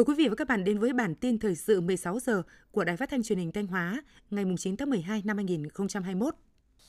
Mời quý vị và các bạn đến với bản tin thời sự 16 giờ của Đài Phát thanh Truyền hình Thanh Hóa ngày 9 tháng 12 năm 2021.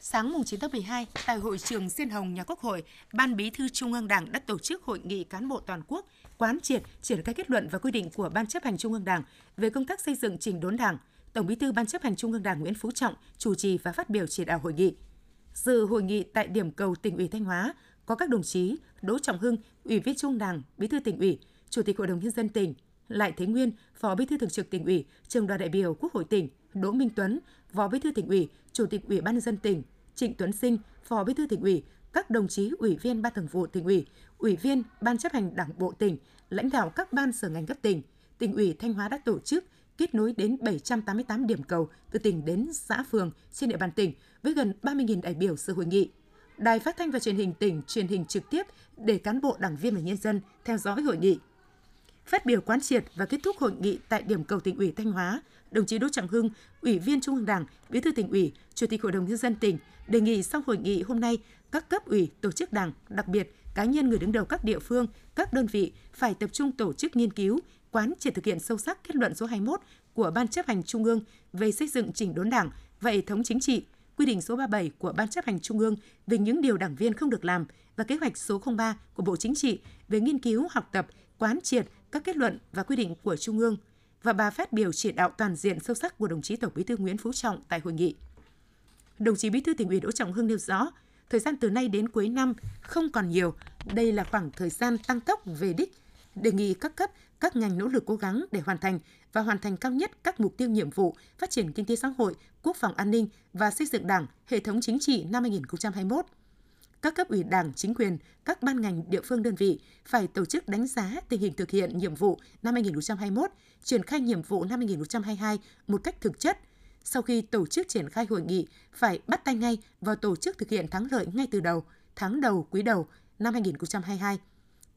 Sáng 9 tháng 12, tại hội trường Diên Hồng nhà Quốc hội, Ban Bí thư Trung ương Đảng đã tổ chức hội nghị cán bộ toàn quốc quán triệt triển khai kết luận và quy định của Ban chấp hành Trung ương Đảng về công tác xây dựng chỉnh đốn Đảng. Tổng Bí thư Ban chấp hành Trung ương Đảng Nguyễn Phú Trọng chủ trì và phát biểu chỉ đạo hội nghị. Dự hội nghị tại điểm cầu tỉnh ủy Thanh Hóa có các đồng chí Đỗ Trọng Hưng, Ủy viên Trung Đảng, Bí thư tỉnh ủy, Chủ tịch Hội đồng nhân dân tỉnh, lại Thế Nguyên, Phó Bí thư Thường trực tỉnh ủy, Trường đoàn đại biểu Quốc hội tỉnh, Đỗ Minh Tuấn, Phó Bí thư tỉnh ủy, Chủ tịch Ủy ban nhân dân tỉnh, Trịnh Tuấn Sinh, Phó Bí thư tỉnh ủy, các đồng chí ủy viên Ban Thường vụ tỉnh ủy, ủy viên Ban chấp hành Đảng bộ tỉnh, lãnh đạo các ban sở ngành cấp tỉnh, tỉnh ủy Thanh Hóa đã tổ chức kết nối đến 788 điểm cầu từ tỉnh đến xã phường trên địa bàn tỉnh với gần 30.000 đại biểu dự hội nghị. Đài Phát thanh và Truyền hình tỉnh truyền hình trực tiếp để cán bộ đảng viên và nhân dân theo dõi hội nghị. Phát biểu quán triệt và kết thúc hội nghị tại điểm cầu tỉnh ủy Thanh Hóa, đồng chí Đỗ Trọng Hưng, Ủy viên Trung ương Đảng, Bí thư tỉnh ủy, Chủ tịch Hội đồng nhân dân tỉnh đề nghị sau hội nghị hôm nay, các cấp ủy, tổ chức đảng, đặc biệt cá nhân người đứng đầu các địa phương, các đơn vị phải tập trung tổ chức nghiên cứu, quán triệt thực hiện sâu sắc kết luận số 21 của Ban chấp hành Trung ương về xây dựng chỉnh đốn Đảng và hệ thống chính trị, quy định số 37 của Ban chấp hành Trung ương về những điều đảng viên không được làm và kế hoạch số 03 của Bộ Chính trị về nghiên cứu, học tập, quán triệt các kết luận và quy định của Trung ương và bà phát biểu chỉ đạo toàn diện sâu sắc của đồng chí Tổng Bí thư Nguyễn Phú Trọng tại hội nghị. Đồng chí Bí thư tỉnh ủy Đỗ Trọng Hưng nêu rõ, thời gian từ nay đến cuối năm không còn nhiều, đây là khoảng thời gian tăng tốc về đích, đề nghị các cấp, các ngành nỗ lực cố gắng để hoàn thành và hoàn thành cao nhất các mục tiêu nhiệm vụ phát triển kinh tế xã hội, quốc phòng an ninh và xây dựng Đảng, hệ thống chính trị năm 2021 các cấp ủy Đảng, chính quyền, các ban ngành địa phương đơn vị phải tổ chức đánh giá tình hình thực hiện nhiệm vụ năm 2021, triển khai nhiệm vụ năm 2022 một cách thực chất. Sau khi tổ chức triển khai hội nghị, phải bắt tay ngay vào tổ chức thực hiện thắng lợi ngay từ đầu, tháng đầu, quý đầu năm 2022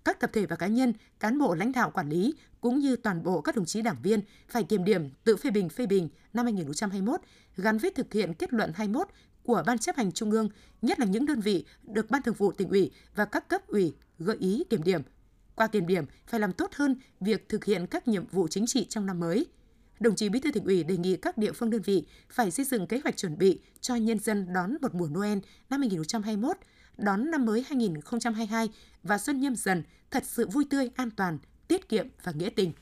các tập thể và cá nhân, cán bộ lãnh đạo quản lý cũng như toàn bộ các đồng chí đảng viên phải kiểm điểm tự phê bình phê bình năm 2021 gắn với thực hiện kết luận 21 của Ban chấp hành Trung ương, nhất là những đơn vị được Ban Thường vụ tỉnh ủy và các cấp ủy gợi ý kiểm điểm. Qua kiểm điểm, phải làm tốt hơn việc thực hiện các nhiệm vụ chính trị trong năm mới. Đồng chí Bí thư tỉnh ủy đề nghị các địa phương đơn vị phải xây dựng kế hoạch chuẩn bị cho nhân dân đón một mùa Noel năm 2021, đón năm mới 2022 và xuân nhâm dần thật sự vui tươi, an toàn, tiết kiệm và nghĩa tình.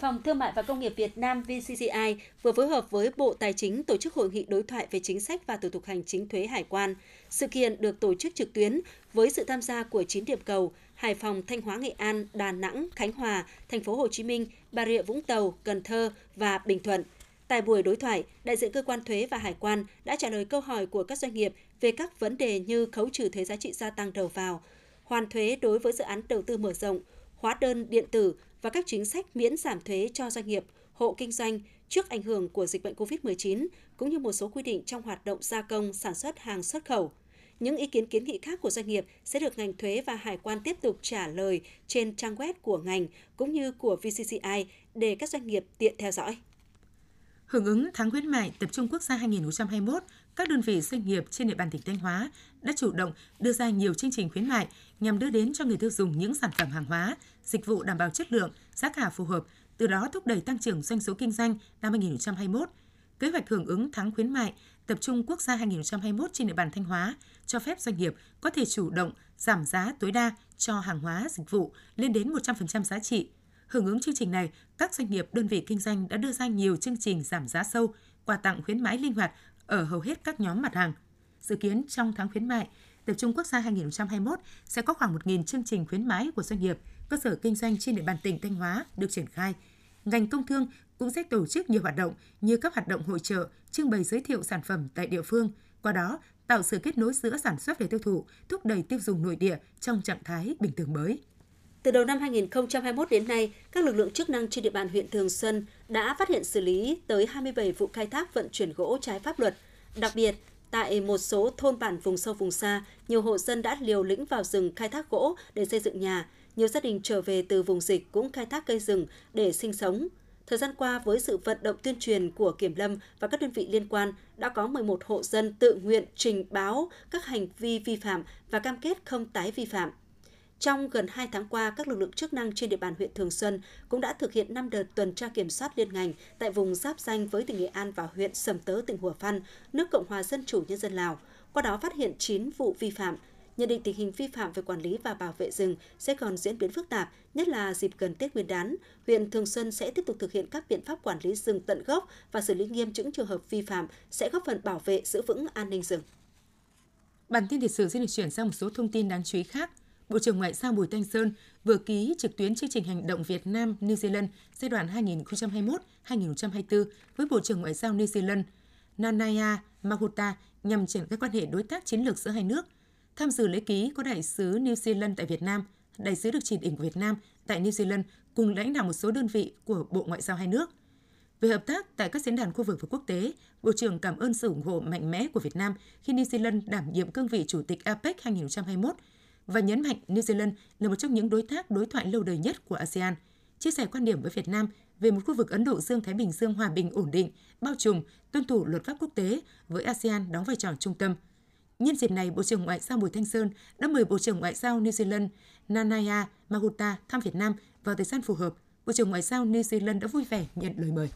Phòng Thương mại và Công nghiệp Việt Nam VCCI vừa phối hợp với Bộ Tài chính tổ chức hội nghị đối thoại về chính sách và thủ tục hành chính thuế hải quan. Sự kiện được tổ chức trực tuyến với sự tham gia của 9 điểm cầu Hải Phòng, Thanh Hóa, Nghệ An, Đà Nẵng, Khánh Hòa, Thành phố Hồ Chí Minh, Bà Rịa Vũng Tàu, Cần Thơ và Bình Thuận. Tại buổi đối thoại, đại diện cơ quan thuế và hải quan đã trả lời câu hỏi của các doanh nghiệp về các vấn đề như khấu trừ thuế giá trị gia tăng đầu vào, hoàn thuế đối với dự án đầu tư mở rộng, hóa đơn điện tử và các chính sách miễn giảm thuế cho doanh nghiệp, hộ kinh doanh trước ảnh hưởng của dịch bệnh COVID-19 cũng như một số quy định trong hoạt động gia công, sản xuất hàng xuất khẩu. Những ý kiến kiến nghị khác của doanh nghiệp sẽ được ngành thuế và hải quan tiếp tục trả lời trên trang web của ngành cũng như của VCCI để các doanh nghiệp tiện theo dõi. Hưởng ứng tháng khuyến mại tập trung quốc gia 2021, các đơn vị doanh nghiệp trên địa bàn tỉnh Thanh Hóa đã chủ động đưa ra nhiều chương trình khuyến mại nhằm đưa đến cho người tiêu dùng những sản phẩm hàng hóa, dịch vụ đảm bảo chất lượng, giá cả phù hợp, từ đó thúc đẩy tăng trưởng doanh số kinh doanh năm 2021. Kế hoạch hưởng ứng tháng khuyến mại tập trung quốc gia 2021 trên địa bàn Thanh Hóa cho phép doanh nghiệp có thể chủ động giảm giá tối đa cho hàng hóa dịch vụ lên đến 100% giá trị. Hưởng ứng chương trình này, các doanh nghiệp đơn vị kinh doanh đã đưa ra nhiều chương trình giảm giá sâu, quà tặng khuyến mãi linh hoạt ở hầu hết các nhóm mặt hàng. Dự kiến trong tháng khuyến mại, Tập trung Quốc gia 2021 sẽ có khoảng 1.000 chương trình khuyến mãi của doanh nghiệp, cơ sở kinh doanh trên địa bàn tỉnh Thanh Hóa được triển khai. Ngành công thương cũng sẽ tổ chức nhiều hoạt động như các hoạt động hội trợ, trưng bày giới thiệu sản phẩm tại địa phương, qua đó tạo sự kết nối giữa sản xuất và tiêu thụ, thúc đẩy tiêu dùng nội địa trong trạng thái bình thường mới. Từ đầu năm 2021 đến nay, các lực lượng chức năng trên địa bàn huyện Thường Xuân đã phát hiện xử lý tới 27 vụ khai thác vận chuyển gỗ trái pháp luật. Đặc biệt, tại một số thôn bản vùng sâu vùng xa, nhiều hộ dân đã liều lĩnh vào rừng khai thác gỗ để xây dựng nhà. Nhiều gia đình trở về từ vùng dịch cũng khai thác cây rừng để sinh sống. Thời gian qua, với sự vận động tuyên truyền của Kiểm Lâm và các đơn vị liên quan, đã có 11 hộ dân tự nguyện trình báo các hành vi vi phạm và cam kết không tái vi phạm. Trong gần 2 tháng qua, các lực lượng chức năng trên địa bàn huyện Thường Xuân cũng đã thực hiện 5 đợt tuần tra kiểm soát liên ngành tại vùng giáp danh với tỉnh Nghệ An và huyện Sầm Tớ, tỉnh Hùa Phan, nước Cộng hòa Dân chủ Nhân dân Lào. Qua đó phát hiện 9 vụ vi phạm, nhận định tình hình vi phạm về quản lý và bảo vệ rừng sẽ còn diễn biến phức tạp, nhất là dịp gần Tết Nguyên đán. Huyện Thường Xuân sẽ tiếp tục thực hiện các biện pháp quản lý rừng tận gốc và xử lý nghiêm những trường hợp vi phạm sẽ góp phần bảo vệ giữ vững an ninh rừng. Bản tin thời sự sẽ được chuyển sang một số thông tin đáng chú ý khác. Bộ trưởng Ngoại giao Bùi Thanh Sơn vừa ký trực tuyến chương trình hành động Việt Nam New Zealand giai đoạn 2021-2024 với Bộ trưởng Ngoại giao New Zealand Nanaya Mahuta nhằm triển khai quan hệ đối tác chiến lược giữa hai nước. Tham dự lễ ký có đại sứ New Zealand tại Việt Nam, đại sứ được chỉ định của Việt Nam tại New Zealand cùng lãnh đạo một số đơn vị của Bộ Ngoại giao hai nước. Về hợp tác tại các diễn đàn khu vực và quốc tế, Bộ trưởng cảm ơn sự ủng hộ mạnh mẽ của Việt Nam khi New Zealand đảm nhiệm cương vị Chủ tịch APEC 2021 và nhấn mạnh New Zealand là một trong những đối tác đối thoại lâu đời nhất của ASEAN, chia sẻ quan điểm với Việt Nam về một khu vực Ấn Độ Dương-Thái Bình Dương hòa bình ổn định, bao trùm, tuân thủ luật pháp quốc tế với ASEAN đóng vai trò trung tâm. Nhân dịp này, Bộ trưởng Ngoại giao Bùi Thanh Sơn đã mời Bộ trưởng Ngoại giao New Zealand Nanaya Mahuta thăm Việt Nam vào thời gian phù hợp. Bộ trưởng Ngoại giao New Zealand đã vui vẻ nhận lời mời.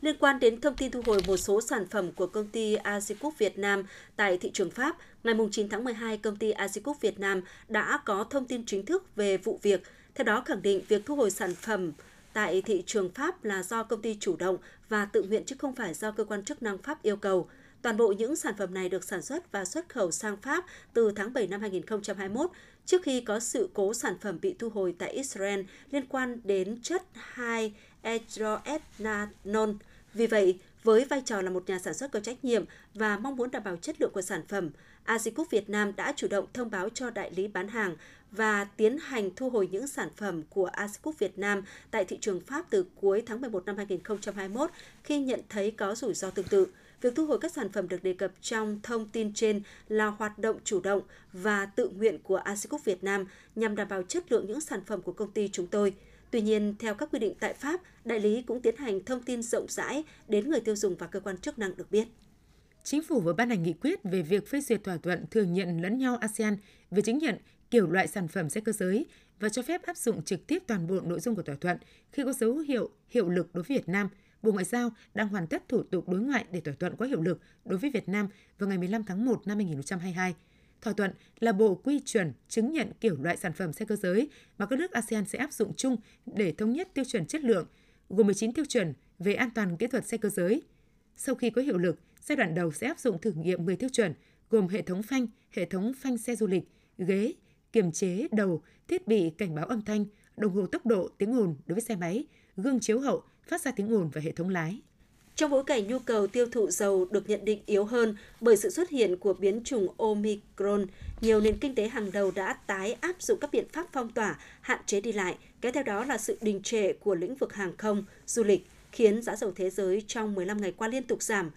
Liên quan đến thông tin thu hồi một số sản phẩm của công ty Azicup Việt Nam tại thị trường Pháp, ngày 9 tháng 12, công ty Azicup Việt Nam đã có thông tin chính thức về vụ việc. Theo đó khẳng định việc thu hồi sản phẩm tại thị trường Pháp là do công ty chủ động và tự nguyện chứ không phải do cơ quan chức năng Pháp yêu cầu. Toàn bộ những sản phẩm này được sản xuất và xuất khẩu sang Pháp từ tháng 7 năm 2021, trước khi có sự cố sản phẩm bị thu hồi tại Israel liên quan đến chất 2 etroethanol. Vì vậy, với vai trò là một nhà sản xuất có trách nhiệm và mong muốn đảm bảo chất lượng của sản phẩm, Azicup Việt Nam đã chủ động thông báo cho đại lý bán hàng và tiến hành thu hồi những sản phẩm của Azicup Việt Nam tại thị trường Pháp từ cuối tháng 11 năm 2021 khi nhận thấy có rủi ro tương tự. Việc thu hồi các sản phẩm được đề cập trong thông tin trên là hoạt động chủ động và tự nguyện của Azicup Việt Nam nhằm đảm bảo chất lượng những sản phẩm của công ty chúng tôi. Tuy nhiên, theo các quy định tại Pháp, đại lý cũng tiến hành thông tin rộng rãi đến người tiêu dùng và cơ quan chức năng được biết. Chính phủ vừa ban hành nghị quyết về việc phê duyệt thỏa thuận thừa nhận lẫn nhau ASEAN về chứng nhận kiểu loại sản phẩm xe cơ giới và cho phép áp dụng trực tiếp toàn bộ nội dung của thỏa thuận khi có dấu hiệu hiệu lực đối với Việt Nam. Bộ Ngoại giao đang hoàn tất thủ tục đối ngoại để thỏa thuận có hiệu lực đối với Việt Nam vào ngày 15 tháng 1 năm 2022. Thỏa thuận là bộ quy chuẩn chứng nhận kiểu loại sản phẩm xe cơ giới mà các nước ASEAN sẽ áp dụng chung để thống nhất tiêu chuẩn chất lượng, gồm 19 tiêu chuẩn về an toàn kỹ thuật xe cơ giới. Sau khi có hiệu lực, giai đoạn đầu sẽ áp dụng thử nghiệm 10 tiêu chuẩn, gồm hệ thống phanh, hệ thống phanh xe du lịch, ghế, kiềm chế đầu, thiết bị cảnh báo âm thanh, đồng hồ tốc độ, tiếng ồn đối với xe máy, gương chiếu hậu, phát ra tiếng ồn và hệ thống lái. Trong bối cảnh nhu cầu tiêu thụ dầu được nhận định yếu hơn bởi sự xuất hiện của biến chủng Omicron, nhiều nền kinh tế hàng đầu đã tái áp dụng các biện pháp phong tỏa, hạn chế đi lại, kéo theo đó là sự đình trệ của lĩnh vực hàng không, du lịch, khiến giá dầu thế giới trong 15 ngày qua liên tục giảm.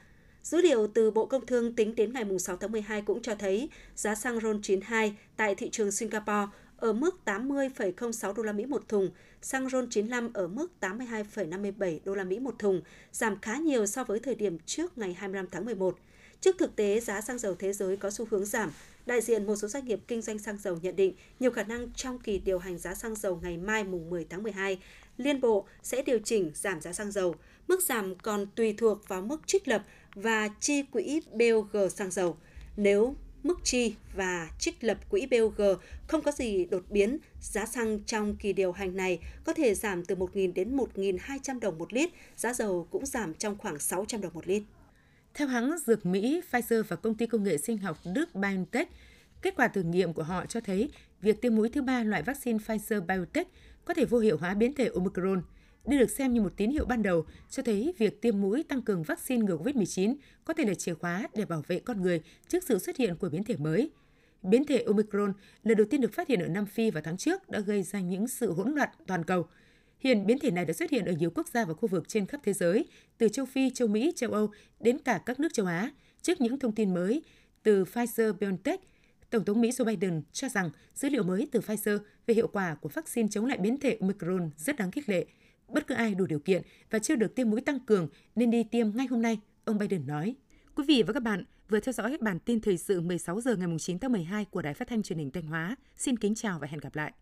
Dữ liệu từ Bộ Công Thương tính đến ngày 6 tháng 12 cũng cho thấy giá xăng RON 92 tại thị trường Singapore ở mức 80,06 đô la Mỹ một thùng, xăng RON 95 ở mức 82,57 đô la Mỹ một thùng, giảm khá nhiều so với thời điểm trước ngày 25 tháng 11. Trước thực tế giá xăng dầu thế giới có xu hướng giảm, đại diện một số doanh nghiệp kinh doanh xăng dầu nhận định nhiều khả năng trong kỳ điều hành giá xăng dầu ngày mai mùng 10 tháng 12, Liên Bộ sẽ điều chỉnh giảm giá xăng dầu. Mức giảm còn tùy thuộc vào mức trích lập và chi quỹ BOG xăng dầu. Nếu mức chi và trích lập quỹ BOG không có gì đột biến, giá xăng trong kỳ điều hành này có thể giảm từ 1.000 đến 1.200 đồng một lít, giá dầu cũng giảm trong khoảng 600 đồng một lít. Theo hãng dược Mỹ Pfizer và công ty công nghệ sinh học Đức BioNTech, kết quả thử nghiệm của họ cho thấy việc tiêm mũi thứ ba loại vaccine Pfizer-BioNTech có thể vô hiệu hóa biến thể Omicron – đây được xem như một tín hiệu ban đầu cho thấy việc tiêm mũi tăng cường vaccine ngừa COVID-19 có thể là chìa khóa để bảo vệ con người trước sự xuất hiện của biến thể mới. Biến thể Omicron lần đầu tiên được phát hiện ở Nam Phi vào tháng trước đã gây ra những sự hỗn loạn toàn cầu. Hiện biến thể này đã xuất hiện ở nhiều quốc gia và khu vực trên khắp thế giới, từ châu Phi, châu Mỹ, châu Âu đến cả các nước châu Á. Trước những thông tin mới từ Pfizer-BioNTech, Tổng thống Mỹ Joe Biden cho rằng dữ liệu mới từ Pfizer về hiệu quả của vaccine chống lại biến thể Omicron rất đáng khích lệ – Bất cứ ai đủ điều kiện và chưa được tiêm mũi tăng cường nên đi tiêm ngay hôm nay, ông Biden nói. Quý vị và các bạn vừa theo dõi bản tin thời sự 16 giờ ngày 9 tháng 12 của Đài Phát thanh Truyền hình Thanh Hóa. Xin kính chào và hẹn gặp lại.